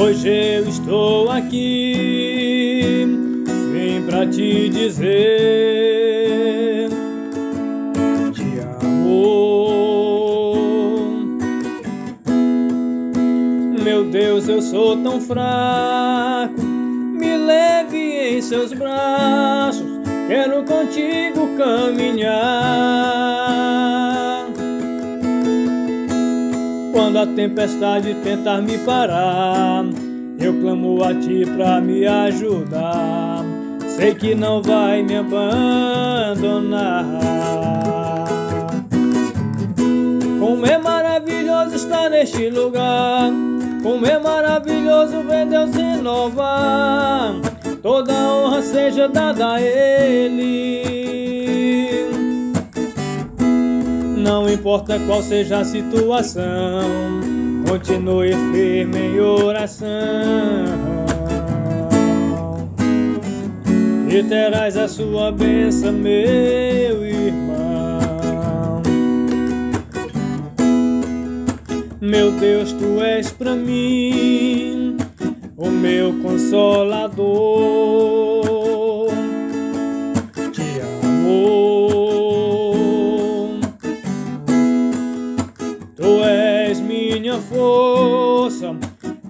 Hoje eu estou aqui, vim pra te dizer te amo. Meu Deus, eu sou tão fraco, me leve em seus braços, quero contigo caminhar. Quando a tempestade tentar me parar, eu clamo a ti pra me ajudar. Sei que não vai me abandonar. Como é maravilhoso estar neste lugar. Como é maravilhoso ver Deus renovar. Toda honra seja dada a Ele. Não importa qual seja a situação, continue firme em oração. E terás a sua bênção, meu irmão. Meu Deus, tu és para mim o meu consolador. Força,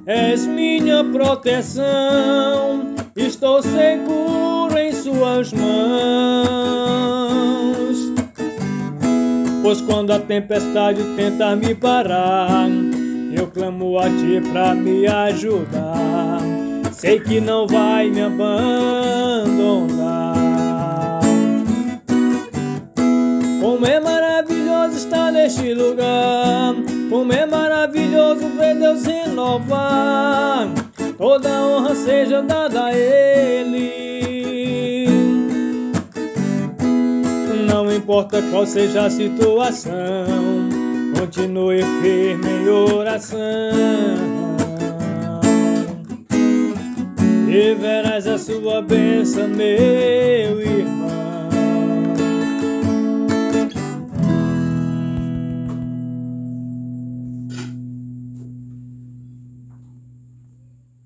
és minha proteção. Estou seguro em Suas mãos. Pois quando a tempestade tenta me parar, eu clamo a Ti pra me ajudar. Sei que não vai me abandonar. Como é maravilhoso estar neste lugar. Como é maravilhoso ver Deus renovar. Toda honra seja dada a Ele. Não importa qual seja a situação, continue firme em oração. E verás a sua bênção, meu irmão.